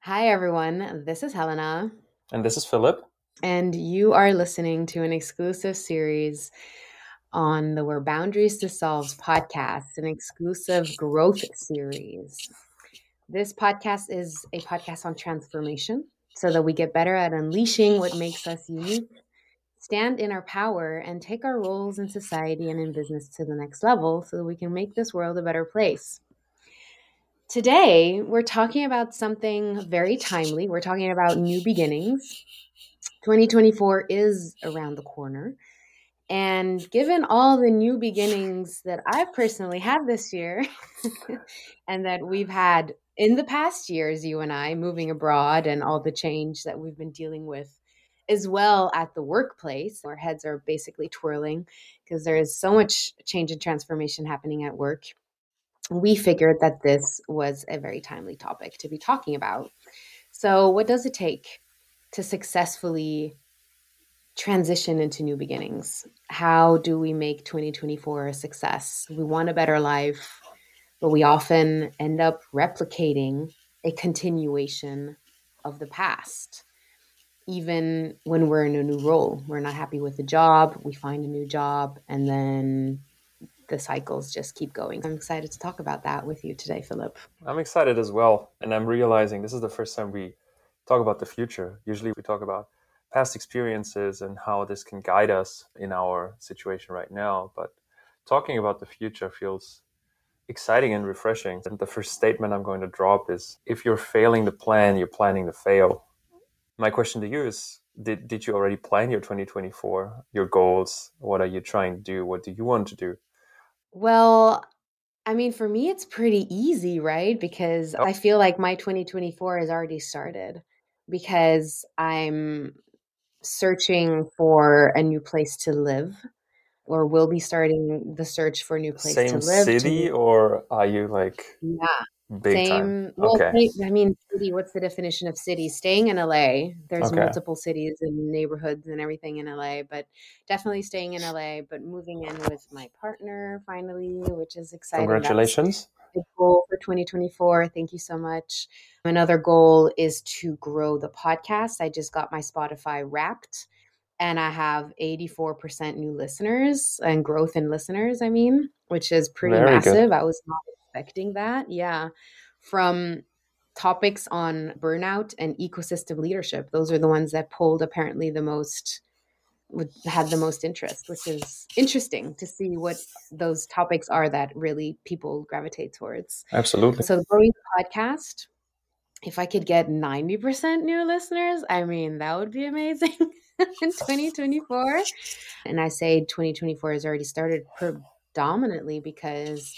Hi, everyone. This is Helena. And this is Philip. And you are listening to an exclusive series on the Where Boundaries Dissolves podcast, an exclusive growth series. This podcast is a podcast on transformation so that we get better at unleashing what makes us unique, stand in our power, and take our roles in society and in business to the next level so that we can make this world a better place. Today, we're talking about something very timely. We're talking about new beginnings. 2024 is around the corner. And given all the new beginnings that I've personally had this year and that we've had in the past years, you and I moving abroad and all the change that we've been dealing with as well at the workplace, our heads are basically twirling because there is so much change and transformation happening at work we figured that this was a very timely topic to be talking about. So, what does it take to successfully transition into new beginnings? How do we make 2024 a success? We want a better life, but we often end up replicating a continuation of the past. Even when we're in a new role, we're not happy with the job, we find a new job, and then the cycles just keep going. I'm excited to talk about that with you today, Philip. I'm excited as well. And I'm realizing this is the first time we talk about the future. Usually we talk about past experiences and how this can guide us in our situation right now. But talking about the future feels exciting and refreshing. And the first statement I'm going to drop is if you're failing to plan, you're planning to fail. My question to you is did, did you already plan your 2024, your goals? What are you trying to do? What do you want to do? Well, I mean, for me, it's pretty easy, right? Because I feel like my 2024 has already started because I'm searching for a new place to live or will be starting the search for a new place Same to live. Same city, to, or are you like yeah. big Same. time? Well, Okay. I mean, city. What's the definition of city? Staying in LA. There's Okay. multiple cities and neighborhoods and everything in LA, but definitely staying in LA. But moving in with my partner finally, which is exciting. That's Congratulations. a goal for 2024. Thank you so much. Another goal is to grow the podcast. I just got my Spotify wrapped and I have 84% new listeners and growth in listeners, I mean, which is pretty Very good. massive. I was not expecting that. Yeah. From topics on burnout and ecosystem leadership, those are the ones that pulled apparently the most had the most interest, which is interesting to see what those topics are that really people gravitate towards. Absolutely. So the growing podcast, if I could get 90% new listeners, I mean, that would be amazing in 2024. And I say 2024 has already started predominantly because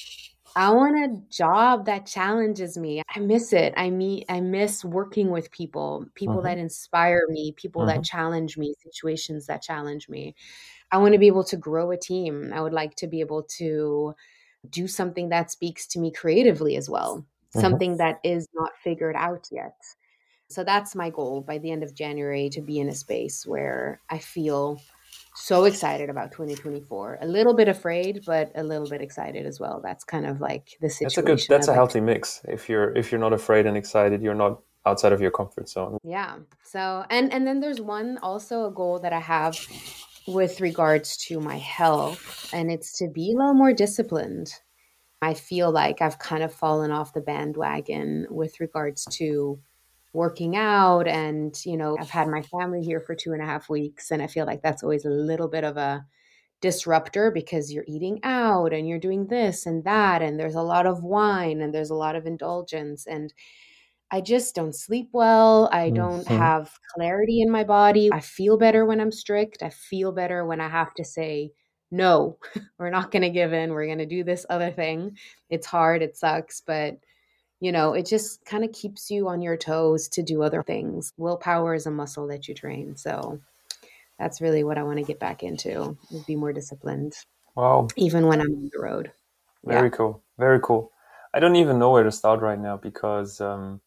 I want a job that challenges me. I miss it. I meet I miss working with people, people hmm that inspire me, people that challenge me, situations that challenge me. I want to be able to grow a team. I would like to be able to do something that speaks to me creatively as well, hmm something that is not figured out yet. So that's my goal by the end of January to be in a space where I feel so excited about 2024. A little bit afraid, but a little bit excited as well. That's kind of like the situation. That's a good. That's a like healthy mix. If you're if you're not afraid and excited, you're not outside of your comfort zone. yeah. So and and then there's one also a goal that I have with regards to my health and it's to be a little more disciplined. I feel like I've kind of fallen off the bandwagon with regards to working out and you know i've had my family here for two and a half weeks and i feel like that's always a little bit of a disruptor because you're eating out and you're doing this and that and there's a lot of wine and there's a lot of indulgence and i just don't sleep well i don't hmm have clarity in my body i feel better when i'm strict i feel better when i have to say no we're not going to give in we're going to do this other thing. It's hard it sucks but you know, it just kind of keeps you on your toes to do other things. Willpower is a muscle that you train. So that's really what I want to get back into, be more disciplined, Wow. even when I'm on the road. Yeah. Very cool. Very cool. I don't even know where to start right now because um,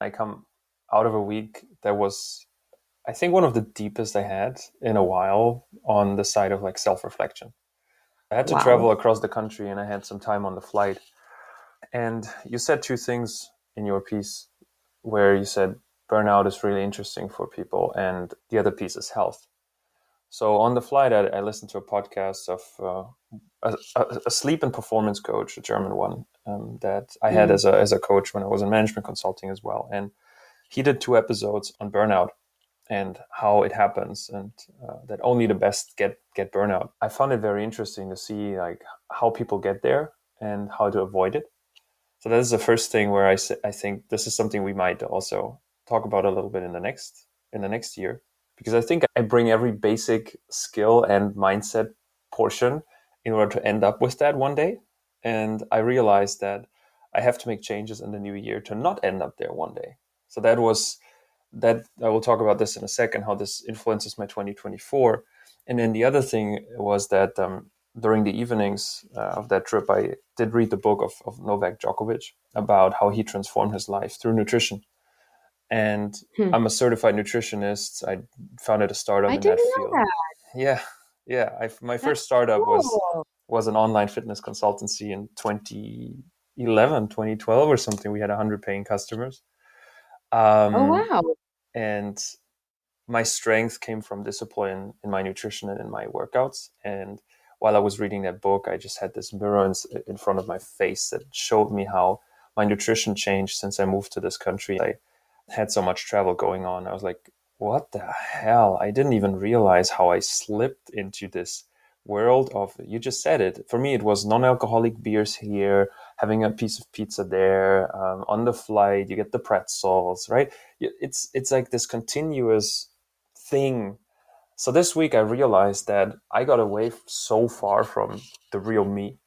I come out of a week that was I think one of the deepest I had in a while on the side of like self reflection. I had to wow. travel across the country and I had some time on the flight. And you said two things in your piece where you said burnout is really interesting for people, and the other piece is health. So on the flight, I, I listened to a podcast of uh, a, a, sleep and performance coach, a German one, um, that I had mm. as a as a coach when I was in management consulting as well, and he did two episodes on burnout and how it happens, and uh, that only the best get get burnout. I found it very interesting to see like how people get there and how to avoid it. So that is the first thing where I, I think this is something we might also talk about a little bit in the next in the next year because I think I bring every basic skill and mindset portion in order to end up with that one day. And I realized that I have to make changes in the new year to not end up there one day. So that was that I will talk about this in a second, how this influences my 2024. And then the other thing was that um, during the evenings uh, of that trip, I did read the book of, of Novak Djokovic about how he transformed his life through nutrition. And hmm. I'm a certified nutritionist. I founded a startup I in that field. That. Yeah, yeah. I, my That's first startup cool. was was an online fitness consultancy in 2011, 2012 or something. We had 100 paying customers. Um, oh wow! And my strength came from discipline in my nutrition and in my workouts. And while I was reading that book, I just had this mirror in, in front of my face that showed me how my nutrition changed since I moved to this country. I had so much travel going on. I was like, what the hell? I didn't even realize how I slipped into this world of, you just said it. For me, it was non alcoholic beers here, having a piece of pizza there. Um, on the flight, you get the pretzels, right? It's, it's like this continuous thing so this week I realized that I got away so far from the real me.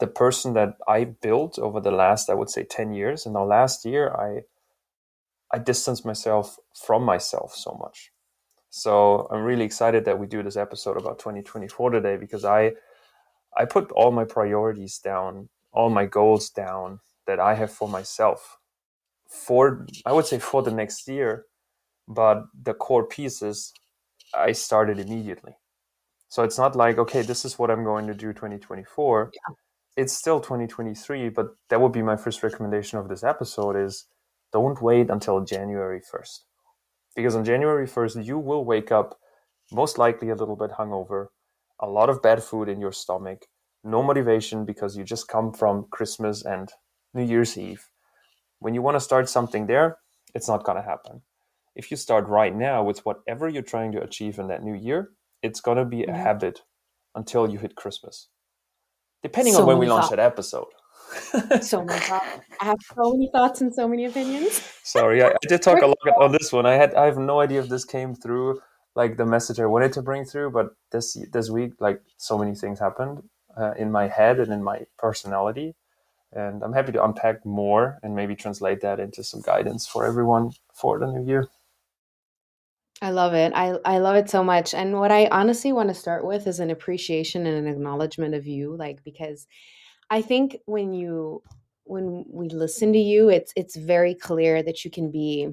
The person that I built over the last, I would say, 10 years. And now last year, I, I distanced myself from myself so much. So I'm really excited that we do this episode about 2024 today because I, I put all my priorities down, all my goals down that I have for myself for, I would say, for the next year. But the core pieces I started immediately. So it's not like, okay, this is what I'm going to do 2024. Yeah. It's still 2023, but that would be my first recommendation of this episode is don't wait until January 1st. Because on January 1st, you will wake up most likely a little bit hungover, a lot of bad food in your stomach, no motivation because you just come from Christmas and New Year's Eve. When you want to start something there, it's not going to happen if you start right now with whatever you're trying to achieve in that new year, it's going to be a habit until you hit Christmas, depending so on when we launch that episode. so many thoughts. I have so many thoughts and so many opinions. Sorry, I, I did talk a lot on this one. I had I have no idea if this came through like the message I wanted to bring through, but this this week like so many things happened uh, in my head and in my personality and I'm happy to unpack more and maybe translate that into some guidance for everyone for the new year. I love it. I I love it so much. And what I honestly want to start with is an appreciation and an acknowledgement of you like because I think when you when we listen to you it's it's very clear that you can be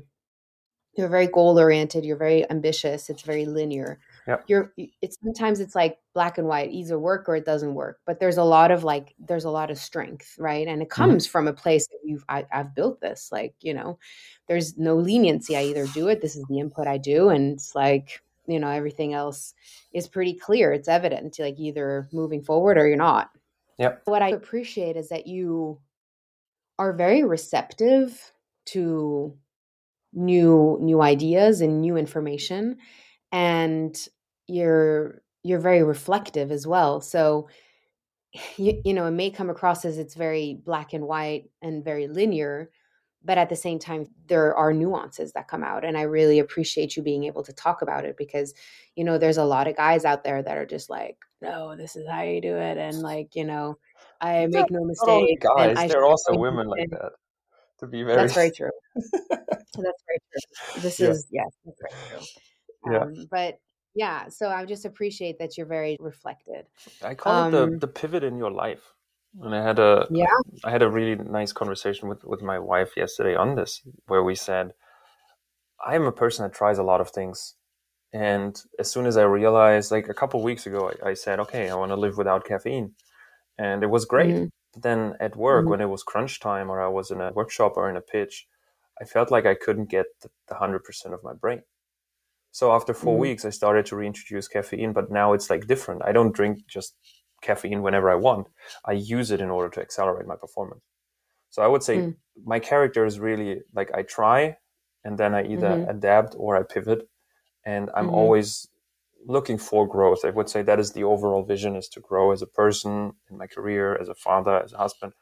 you're very goal oriented, you're very ambitious, it's very linear. Yep. You're it's sometimes it's like black and white, either work or it doesn't work. But there's a lot of like there's a lot of strength, right? And it mm-hmm. comes mm-hmm. from a place that you've I, I've built this. Like, you know, there's no leniency. I either do it, this is the input I do, and it's like, you know, everything else is pretty clear. It's evident, like either moving forward or you're not. Yep. What I appreciate is that you are very receptive to new new ideas and new information and you're you're very reflective as well. So you, you know it may come across as it's very black and white and very linear but at the same time there are nuances that come out and i really appreciate you being able to talk about it because you know there's a lot of guys out there that are just like no this is how you do it and like you know i make no mistake guys there are also women like that to be very that's very true. That's very true. This yeah. is yes that's very yeah. Um, but yeah, so I just appreciate that you're very reflected. I call um, it the, um the pivot in your life. And I had a yeah. I had a really nice conversation with, with my wife yesterday on this, where we said, I'm a person that tries a lot of things. And as soon as I realized, like a couple weeks ago, I, I, said, okay, I want to live without caffeine. And it was great. Mm-hmm. But then at work, mm-hmm. when it was crunch time or I was in a workshop or in a pitch, I felt like I couldn't get the, the 100% of my brain. So after 4 mm-hmm. weeks, I started to reintroduce caffeine, but now it's like different. I don't drink just caffeine whenever I want. I use it in order to accelerate my performance. So I would say mm. my character is really like I try and then I either mm-hmm. adapt or I pivot. And I'm mm-hmm. always looking for growth. I would say that is the overall vision is to grow as a person in my career, as a father, as a husband.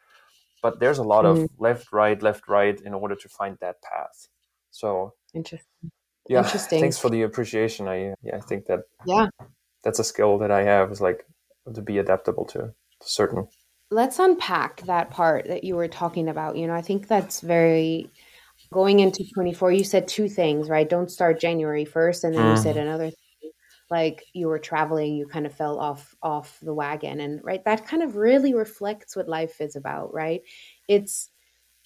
But there's a lot mm-hmm. of left, right, left, right in order to find that path. So interesting. Yeah. Interesting. Thanks for the appreciation. I yeah, I think that yeah, that's a skill that I have is like to be adaptable to certain let's unpack that part that you were talking about. You know, I think that's very going into 24. You said two things, right? Don't start January 1st. And then mm. you said mm. another thing, like you were traveling, you kind of fell off off the wagon. And right, that kind of really reflects what life is about, right? It's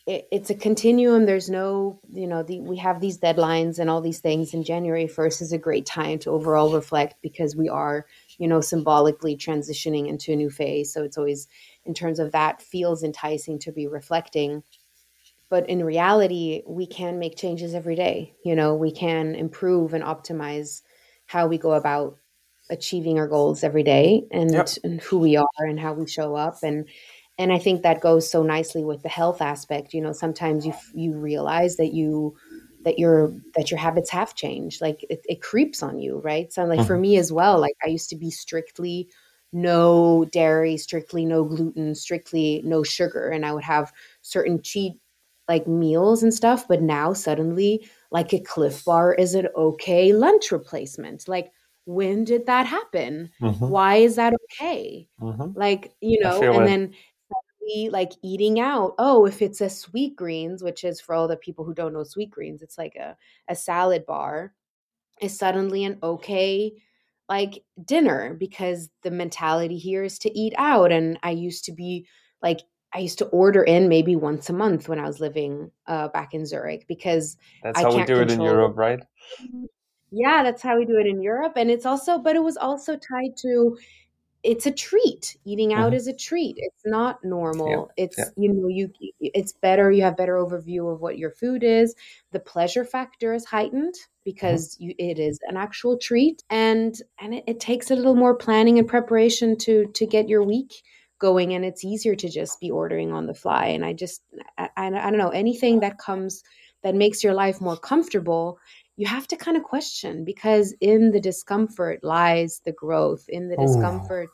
it, it's a continuum. There's no, you know, the, we have these deadlines and all these things. And January 1st is a great time to overall reflect because we are, you know, symbolically transitioning into a new phase. So it's always in terms of that feels enticing to be reflecting but in reality we can make changes every day you know we can improve and optimize how we go about achieving our goals every day and, yep. and who we are and how we show up and and i think that goes so nicely with the health aspect you know sometimes you you realize that you that your that your habits have changed like it, it creeps on you right so like mm-hmm. for me as well like i used to be strictly no dairy, strictly no gluten, strictly no sugar. And I would have certain cheat like meals and stuff. But now suddenly, like a Clif Bar is an okay lunch replacement. Like, when did that happen? Mm-hmm. Why is that okay? Mm-hmm. Like, you know, and it. then like eating out. Oh, if it's a Sweetgreens, which is for all the people who don't know Sweetgreens, it's like a, a salad bar, is suddenly an okay like dinner because the mentality here is to eat out and i used to be like i used to order in maybe once a month when i was living uh, back in zurich because that's I how we do it in europe right yeah that's how we do it in europe and it's also but it was also tied to it's a treat eating out mm-hmm. is a treat it's not normal yeah. it's yeah. you know you it's better you have better overview of what your food is the pleasure factor is heightened mm-hmm. because mm-hmm. you, it is an actual treat and and it, it, takes a little more planning and preparation to to get your week going and it's easier to just be ordering on the fly and i just I, I, I don't know anything that comes that makes your life more comfortable you have to kind of question because in the discomfort lies the growth. In the discomfort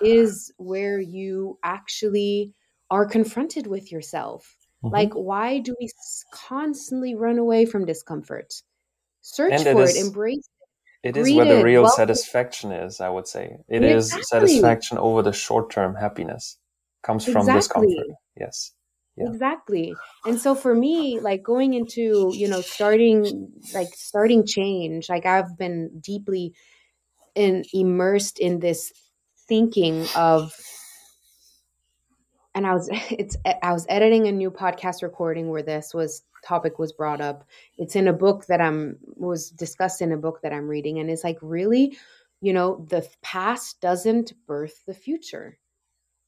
is where you actually are confronted with yourself. Mm-hmm. Like, why do we constantly run away from discomfort? Search and for it, it embrace it. It is where the real well, satisfaction is, I would say. It exactly. is satisfaction over the short term happiness comes from exactly. discomfort. Yes yeah. exactly. And so for me like going into you know starting like starting change like i've been deeply in immersed in this thinking of and i was it's i was editing a new podcast recording where this was topic was brought up. It's in a book that i'm was discussed in a book that i'm reading and it's like really you know the past doesn't birth the future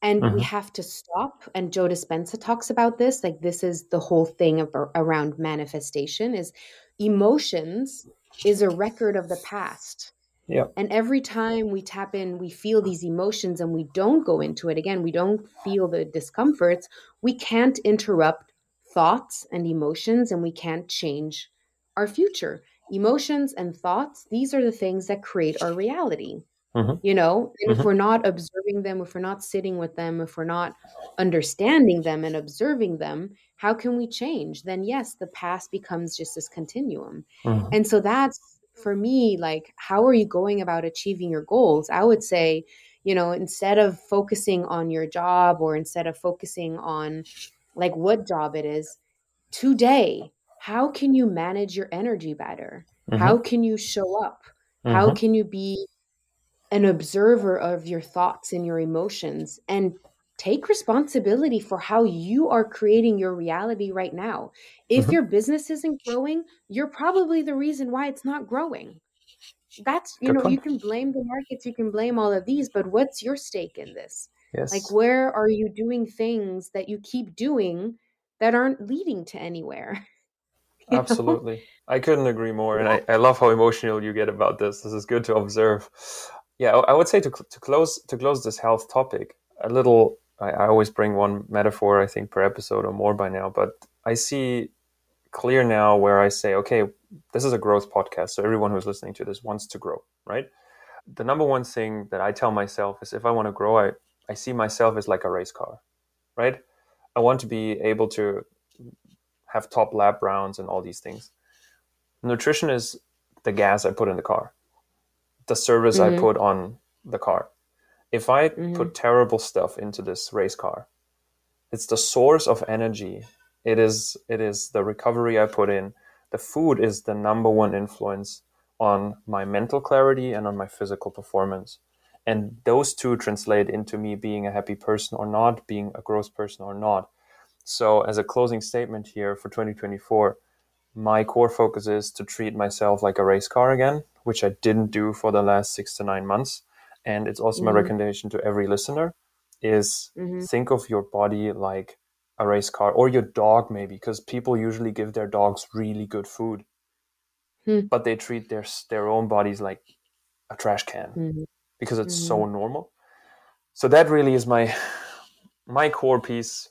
and mm-hmm. we have to stop and joe dispenza talks about this like this is the whole thing of, around manifestation is emotions is a record of the past yeah. And every time we tap in, we feel these emotions and we don't go into it again, we don't feel the discomforts, we can't interrupt thoughts and emotions and we can't change our future. Emotions and thoughts, these are the things that create our reality. Mm-hmm. You know, and mm-hmm. if we're not observing them, if we're not sitting with them, if we're not understanding them and observing them, how can we change? Then, yes, the past becomes just this continuum. Mm-hmm. And so that's for me, like, how are you going about achieving your goals? I would say, you know, instead of focusing on your job or instead of focusing on like what job it is, today, how can you manage your energy better? How mm-hmm. can you show up? How mm-hmm. can you be an observer of your thoughts and your emotions and take responsibility for how you are creating your reality right now. If Mhm. your business isn't growing, you're probably the reason why it's not growing. That's, you Good know, you can blame the markets, you can blame all of these, but what's your stake in this? Yes. Like, where are you doing things that you keep doing that aren't leading to anywhere? You know? Absolutely. I couldn't agree more. And I, I love how emotional you get about this. This is good to observe. Yeah, I would say to, to close to close this health topic, a little I, I always bring one metaphor, I think, per episode or more by now, but I see clear now where I say, okay, this is a growth podcast. So everyone who's listening to this wants to grow, right? The number one thing that I tell myself is if I want to grow, I, I see myself as like a race car, right? I want to be able to have top lap rounds and all these things. Nutrition is the gas I put in the car, the service I Mhm. put on the car. If I Mhm. put terrible stuff into this race car, it's the source of energy. It is it is the recovery I put in. The food is the number one influence on my mental clarity and on my physical performance. And those two translate into me being a happy person or not, being a gross person or not. So, as a closing statement here for 2024, my core focus is to treat myself like a race car again, which I didn't do for the last six to nine months. And it's also my Mhm. recommendation to every listener is Mhm. think of your body like a race car or your dog maybe because people usually give their dogs really good food Hmm. but they treat their their own bodies like a trash can Mhm. because it's so normal so that really is my my core piece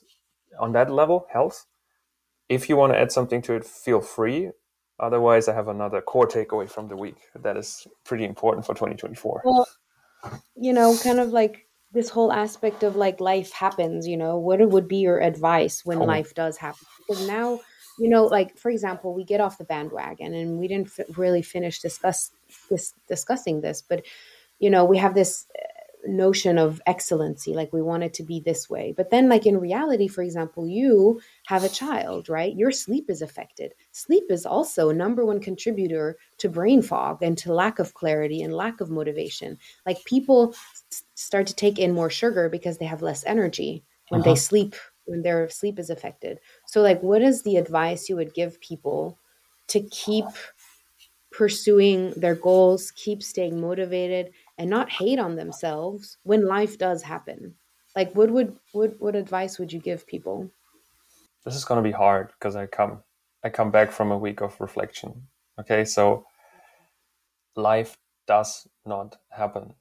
on that level health if you want to add something to it feel free otherwise i have another core takeaway from the week that is pretty important for 2024 Well, you know, kind of like this whole aspect of like life happens, you know, what would be your advice when Oh. life does happen? Because now, you know, like for example, we get off the bandwagon and we didn't f- really finish discuss this discussing this, but you know, we have this notion of excellency, like we want it to be this way. But then like in reality, for example, you have a child, right? Your sleep is affected. Sleep is also a number one contributor to brain fog and to lack of clarity and lack of motivation. Like people s- start to take in more sugar because they have less energy when they Uh-huh. sleep, when their sleep is affected. So, like, what is the advice you would give people to keep pursuing their goals, keep staying motivated, and not hate on themselves when life does happen? Like, what would what what advice would you give people? this is going to be hard because I come I come back from a week of reflection. Okay, so life does not happen.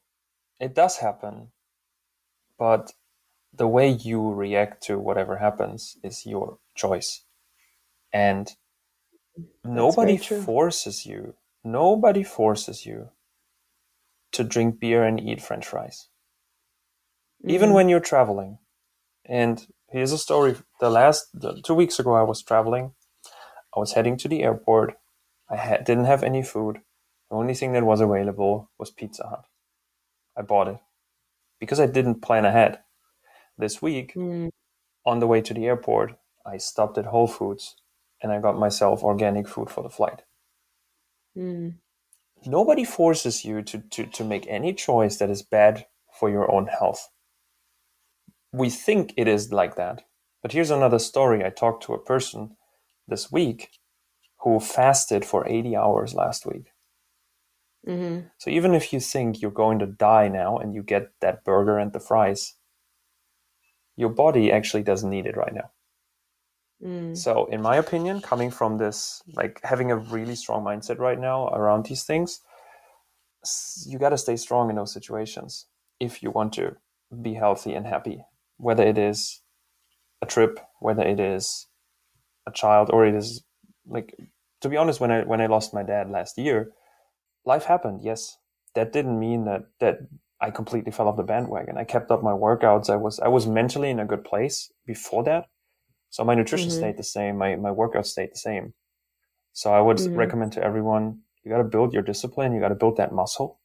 It does happen, but the way you react to whatever happens is your choice. And nobody forces you. Nobody forces you to drink beer and eat french fries. Even Mhm. when you're traveling. And here's a story. The last the, two weeks ago, I was traveling. I was heading to the airport. I had, didn't have any food. The only thing that was available was Pizza Hut. I bought it because I didn't plan ahead. This week, Mm, on the way to the airport, I stopped at Whole Foods and I got myself organic food for the flight. mm, Nobody forces you to, to, to make any choice that is bad for your own health. We think it is like that. But here's another story. I talked to a person this week who fasted for 80 hours last week. mhm. So even if you think you're going to die now and you get that burger and the fries, your body actually doesn't need it right now. Mm, So, in my opinion, coming from this, like having a really strong mindset right now around these things, you got to stay strong in those situations if you want to be healthy and happy. Whether it is a trip, whether it is a child, or it is like, to be honest, when I when I lost my dad last year, life happened. Yes, that didn't mean that that I completely fell off the bandwagon. I kept up my workouts. I was I was mentally in a good place before that. So my nutrition Mhm. stayed the same. My my workouts stayed the same. So I would Mhm. recommend to everyone: you got to build your discipline. You got to build that muscle.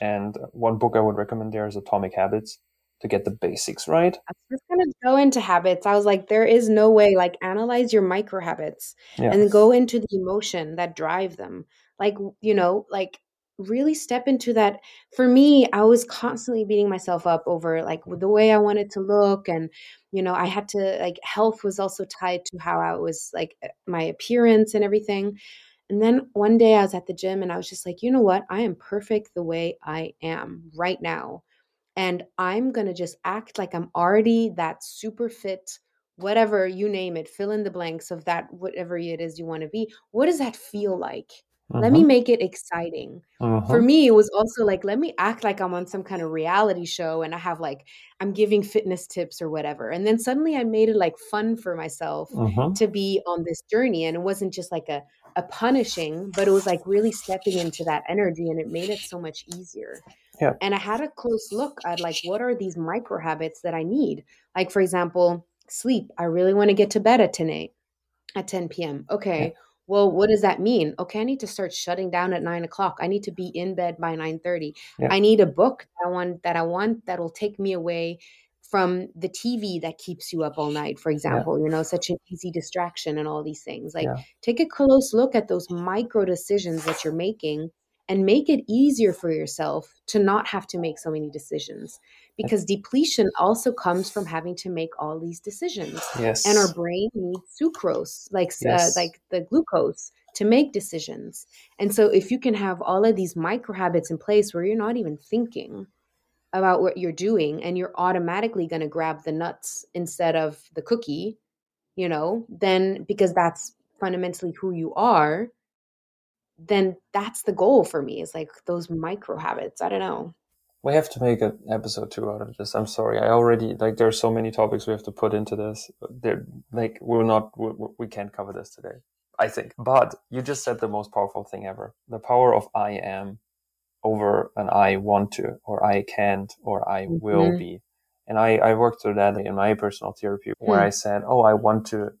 And one book I would recommend there is Atomic Habits to get the basics right. I was just gonna go into habits. I was like, there is no way. Like, analyze your micro habits Yeah. and go into the emotion that drive them. Like, you know, like really step into that. For me i was constantly beating myself up over like the way i wanted to look and you know i had to like health was also tied to how i was like my appearance and everything. And then one day i was at the gym and i was just like you know what? I am perfect the way i am right now and i'm going to just act like i'm already that super fit whatever you name it fill in the blanks of that whatever it is you want to be. What does that feel like let me Mhm. make it exciting. For Mhm. me, it was also like, let me act like I'm on some kind of reality show and I have like, I'm giving fitness tips or whatever. And then suddenly I made it like fun for myself Mhm. to be on this journey. And it wasn't just like a, a punishing, but it was like really stepping into that energy and it made it so much easier. Yeah. And I had a close look at like, what are these micro habits that I need? Like, for example, sleep. I really want to get to bed at 10 a, at 10 p.m. Okay. Well, what does that mean? Okay, I need to start shutting down at nine o'clock. I need to be in bed by 9:30. Yeah. I need a book that I want that I want that'll take me away from the TV that keeps you up all night, for example. You know, such an easy distraction and all these things. Like Yeah. take a close look at those micro decisions that you're making and make it easier for yourself to not have to make so many decisions because depletion also comes from having to make all these decisions. Yes. and our brain needs sucrose like uh, like the glucose to make decisions. And so if you can have all of these micro habits in place where you're not even thinking about what you're doing and you're automatically going to grab the nuts instead of the cookie you know then because that's fundamentally who you are then that's the goal for me is like those micro habits i don't know We have to make an episode two out of this. I'm sorry. I already like there's so many topics we have to put into this. There, like we're not we, we can't cover this today. I think. But you just said the most powerful thing ever: the power of I am over an I want to, or I can't, or I will Mhm. be. And I I worked through that in my personal therapy, where Hmm. I said, "Oh, I want to,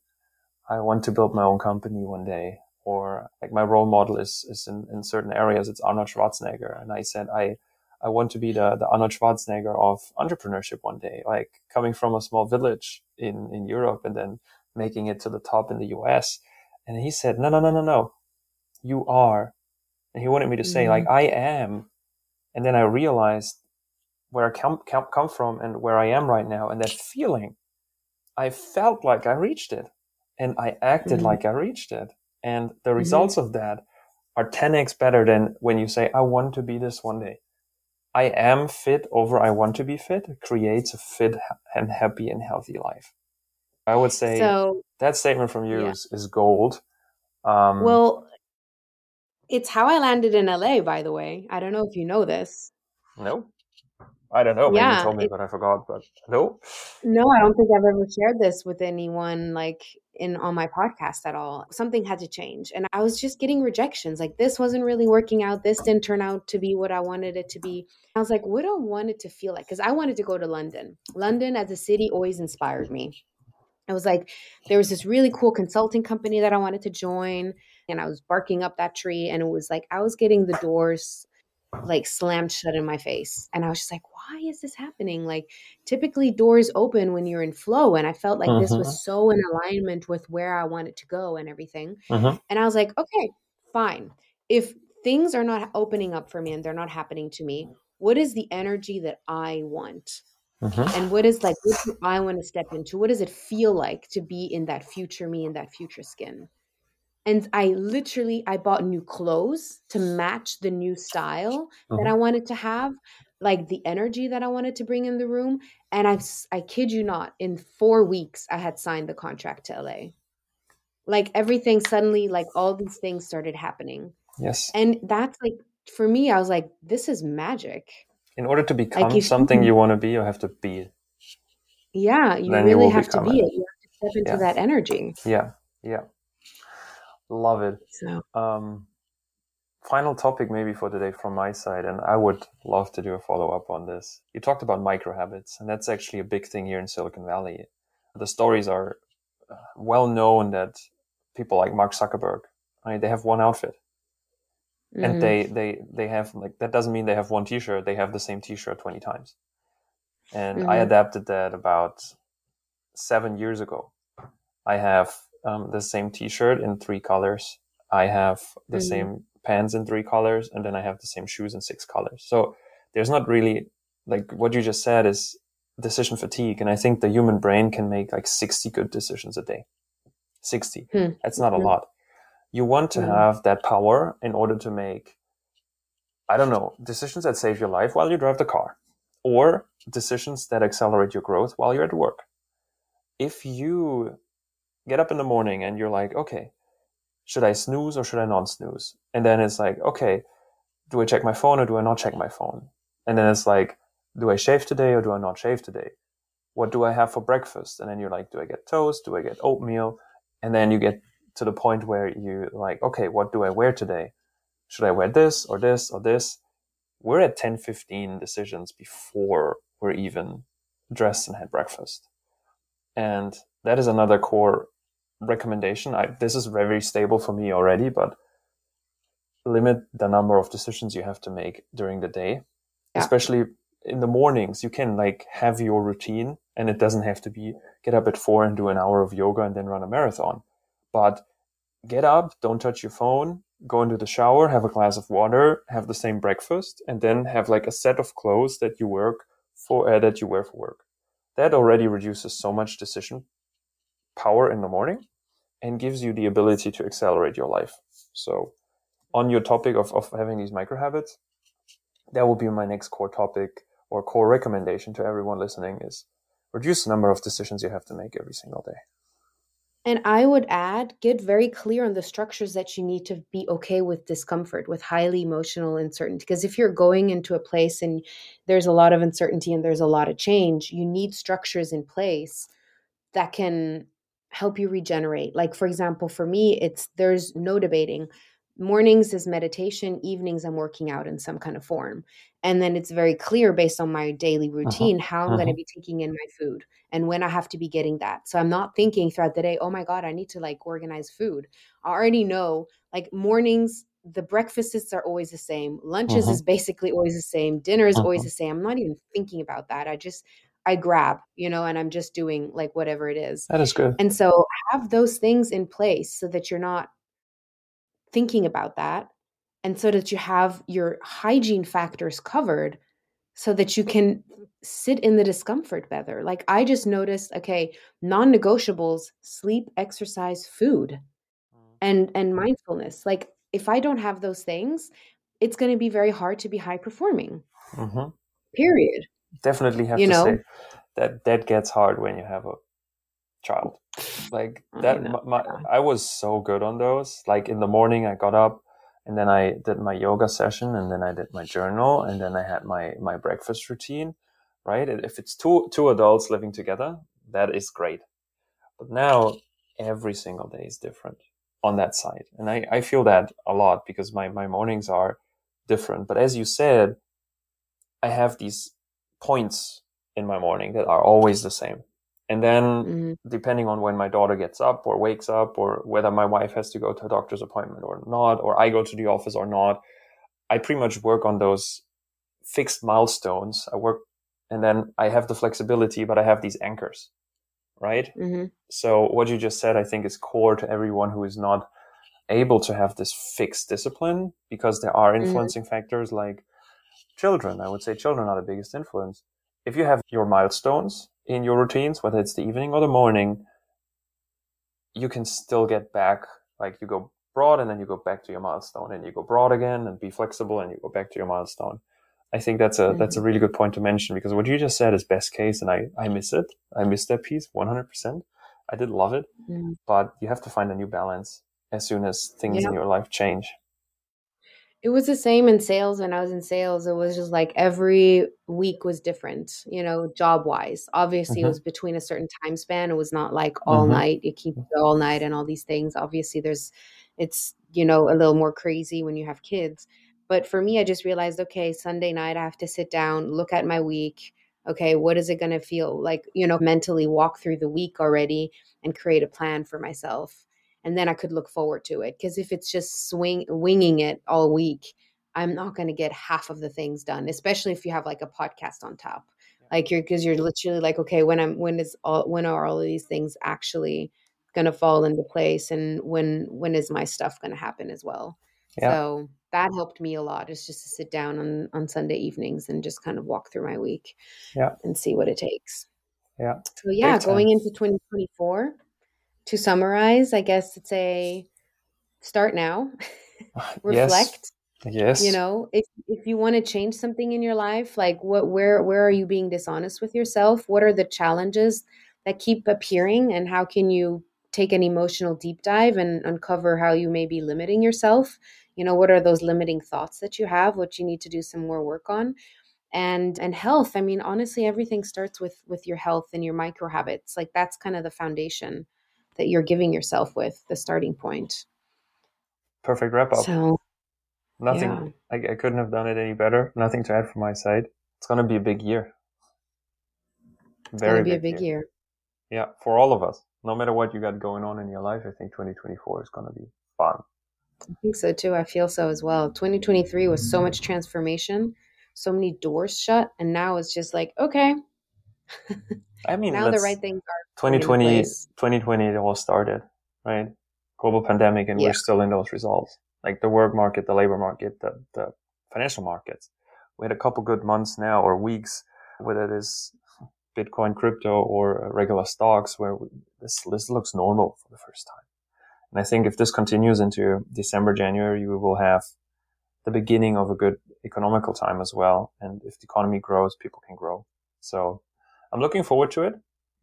I want to build my own company one day." Or like my role model is is in, in certain areas. It's Arnold Schwarzenegger, and I said I I want to be the, the Arnold Schwarzenegger of entrepreneurship one day, like coming from a small village in, in Europe and then making it to the top in the US. And he said, no, no, no, no, no, you are. And he wanted me to say, Mhm. like, I am. And then I realized where I come, come, come from and where I am right now. And that feeling, I felt like I reached it and I acted Mhm. like I reached it. And the results of that are 10x better than when you say, I want to be this one day. I am fit over I want to be fit creates a fit and happy and healthy life. I would say so that statement from you Yeah. is, is gold. Um, well it's how i landed in la by the way i don't know if you know this no, I don't know. Maybe you Yeah, told me, it- but I forgot. But no, No, I don't think I've ever shared this with anyone like in on my podcast at all. Something had to change. And I was just getting rejections. Like this wasn't really working out. This didn't turn out to be what I wanted it to be. I was like, what do I want it to feel like? Because I wanted to go to London. London as a city always inspired me. I was like, there was this really cool consulting company that I wanted to join. And I was barking up that tree. And it was like I was getting the doors like slammed shut in my face. And I was just like, why is this happening? Like typically doors open when you're in flow. And I felt like this Mhm. was so in alignment with where I wanted to go and everything. Mhm. And I was like, okay, fine. If things are not opening up for me and they're not happening to me, what is the energy that I want? Mhm. And what is like, what do I want to step into? What does it feel like to be in that future me, in that future skin? And I literally, I bought new clothes to match the new style that Mhm. I wanted to have, like the energy that I wanted to bring in the room. And I, I kid you not, in four weeks, I had signed the contract to LA. Like everything suddenly, like all these things started happening. yes. And that's like, for me, I was like, this is magic. In order to become if something you- you want to be, you have to be it. Yeah, you Then really will have to be it. it. You have to step into Yeah. that energy. Yeah. Yeah. Love it. So, Um, final topic maybe for today from my side, and I would love to do a follow up on this. You talked about micro habits, and that's actually a big thing here in Silicon Valley. The stories are uh, well known that people like Mark Zuckerberg, I mean, they have one outfit, mhm. and they they they have like that doesn't mean they have one T-shirt. They have the same T-shirt twenty times, and I Mhm. adapted that about seven years ago. I have um, the same T-shirt in three colors. I have the Mhm. same pants in three colors and then I have the same shoes in six colors. So there's not really like what you just said is decision fatigue. And I think the human brain can make like 60 good decisions a day. 60. Hmm. That's not a hmm. lot. You want to hmm. have that power in order to make, I don't know, decisions that save your life while you drive the car or decisions that accelerate your growth while you're at work. If you get up in the morning and you're like, okay, should I snooze or should I not snooze? And then it's like, okay, do I check my phone or do I not check my phone? And then it's like, do I shave today or do I not shave today? What do I have for breakfast? And then you're like, do I get toast? Do I get oatmeal? And then you get to the point where you're like, okay, what do I wear today? Should I wear this or this or this? We're at 10, 15 decisions before we're even dressed and had breakfast. And that is another core recommendation. I, this is very stable for me already, but limit the number of decisions you have to make during the day, yeah. especially in the mornings. You can like have your routine and it doesn't have to be get up at four and do an hour of yoga and then run a marathon. But get up, don't touch your phone, go into the shower, have a glass of water, have the same breakfast, and then have like a set of clothes that you work for uh, that you wear for work. That already reduces so much decision power in the morning and gives you the ability to accelerate your life. So on your topic of, of having these micro habits, that will be my next core topic or core recommendation to everyone listening is reduce the number of decisions you have to make every single day. And I would add, get very clear on the structures that you need to be okay with discomfort, with highly emotional uncertainty. Because if you're going into a place and there's a lot of uncertainty and there's a lot of change, you need structures in place that can help you regenerate. Like, for example, for me, it's there's no debating. Mornings is meditation, evenings, I'm working out in some kind of form. And then it's very clear based on my daily uh-huh, routine uh-huh. how I'm uh-huh. going to be taking in my food and when I have to be getting that. So I'm not thinking throughout the day, oh my God, I need to like organize food. I already know like mornings, the breakfasts are always the same. Lunches uh-huh. is basically always the same. Dinner is uh-huh. always the same. I'm not even thinking about that. I just I grab, you know, and I'm just doing like whatever it is. That is good. And so have those things in place so that you're not thinking about that and so that you have your hygiene factors covered so that you can sit in the discomfort better. Like I just noticed, okay, non-negotiables, sleep, exercise, food, mm. and and mindfulness. Like if I don't have those things, it's going to be very hard to be high performing. Mm-hmm. Period. Definitely have you to know? say that that gets hard when you have a child. Like that, I, my, I was so good on those. Like in the morning, I got up and then I did my yoga session and then I did my journal and then I had my, my breakfast routine, right? If it's two, two adults living together, that is great. But now every single day is different on that side. And I, I feel that a lot because my, my mornings are different. But as you said, I have these points in my morning that are always the same. And then mm-hmm. depending on when my daughter gets up or wakes up or whether my wife has to go to a doctor's appointment or not, or I go to the office or not, I pretty much work on those fixed milestones. I work and then I have the flexibility, but I have these anchors, right? Mm-hmm. So what you just said, I think is core to everyone who is not able to have this fixed discipline because there are mm-hmm. influencing mm-hmm. factors like children. I would say children are the biggest influence. If you have your milestones in your routines, whether it's the evening or the morning, you can still get back. Like you go broad and then you go back to your milestone and you go broad again and be flexible and you go back to your milestone. I think that's a, mm-hmm. that's a mm-hmm. really good point to mention because what you just said is best case and I, I miss it. I miss that piece 100%. I did love it, mm-hmm. but you have to find a new balance as soon as things yeah. in your life change it was the same in sales when I was in sales. It was just like every week was different, you know, job wise. Obviously, mm-hmm. it was between a certain time span. It was not like all mm-hmm. night, you keep all night and all these things. Obviously, there's, it's, you know, a little more crazy when you have kids. But for me, I just realized, okay, Sunday night, I have to sit down, look at my week. Okay, what is it going to feel like, you know, mentally walk through the week already and create a plan for myself and then I could look forward to it. Because if it's just swing winging it all week, I'm not going to get half of the things done. Especially if you have like a podcast on top, like you're because you're literally like, okay, when I'm when is all when are all of these things actually going to fall into place, and when when is my stuff going to happen as well? Yeah. So that helped me a lot. Is just to sit down on on Sunday evenings and just kind of walk through my week. Yeah. And see what it takes. Yeah. So yeah, going into 2024 to summarize, I guess it's a start now. Reflect. Yes. yes. You know, if if you want to change something in your life, like what where where are you being dishonest with yourself? What are the challenges that keep appearing and how can you take an emotional deep dive and uncover how you may be limiting yourself? You know, what are those limiting thoughts that you have, what you need to do some more work on? and and health i mean honestly everything starts with with your health and your micro habits like that's kind of the foundation that you're giving yourself with the starting point. Perfect wrap up. So nothing yeah. I, I couldn't have done it any better. Nothing to add from my side. It's going to be a big year. It's going to be big a big year. year. Yeah for all of us. No matter what you got going on in your life i think 2024 is going to be fun. I think so too. I feel so as well. 2023 was so much transformation. So many doors shut and now it's just like okay i mean now the right things are 2020 2020 it all started right global pandemic and yeah. we're still in those results like the work market the labor market the, the financial markets we had a couple good months now or weeks whether it is bitcoin crypto or uh, regular stocks where we, this this looks normal for the first time and i think if this continues into december january we will have the beginning of a good economical time as well. And if the economy grows, people can grow. So I'm looking forward to it.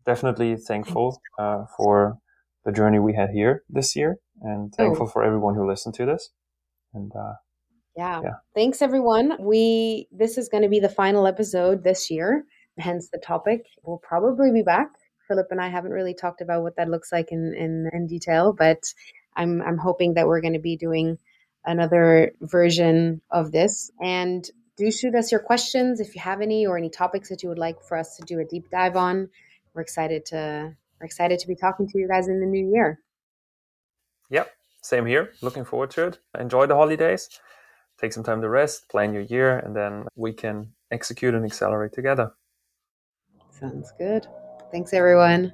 Definitely thankful uh, for the journey we had here this year and thankful oh. for everyone who listened to this. And uh, yeah. yeah, thanks everyone. We this is going to be the final episode this year, hence the topic. We'll probably be back. Philip and I haven't really talked about what that looks like in in, in detail, but I'm I'm hoping that we're going to be doing another version of this. And do shoot us your questions if you have any or any topics that you would like for us to do a deep dive on. We're excited to we're excited to be talking to you guys in the new year. Yep, same here. Looking forward to it. Enjoy the holidays. Take some time to rest, plan your year, and then we can execute and accelerate together. Sounds good. Thanks, everyone.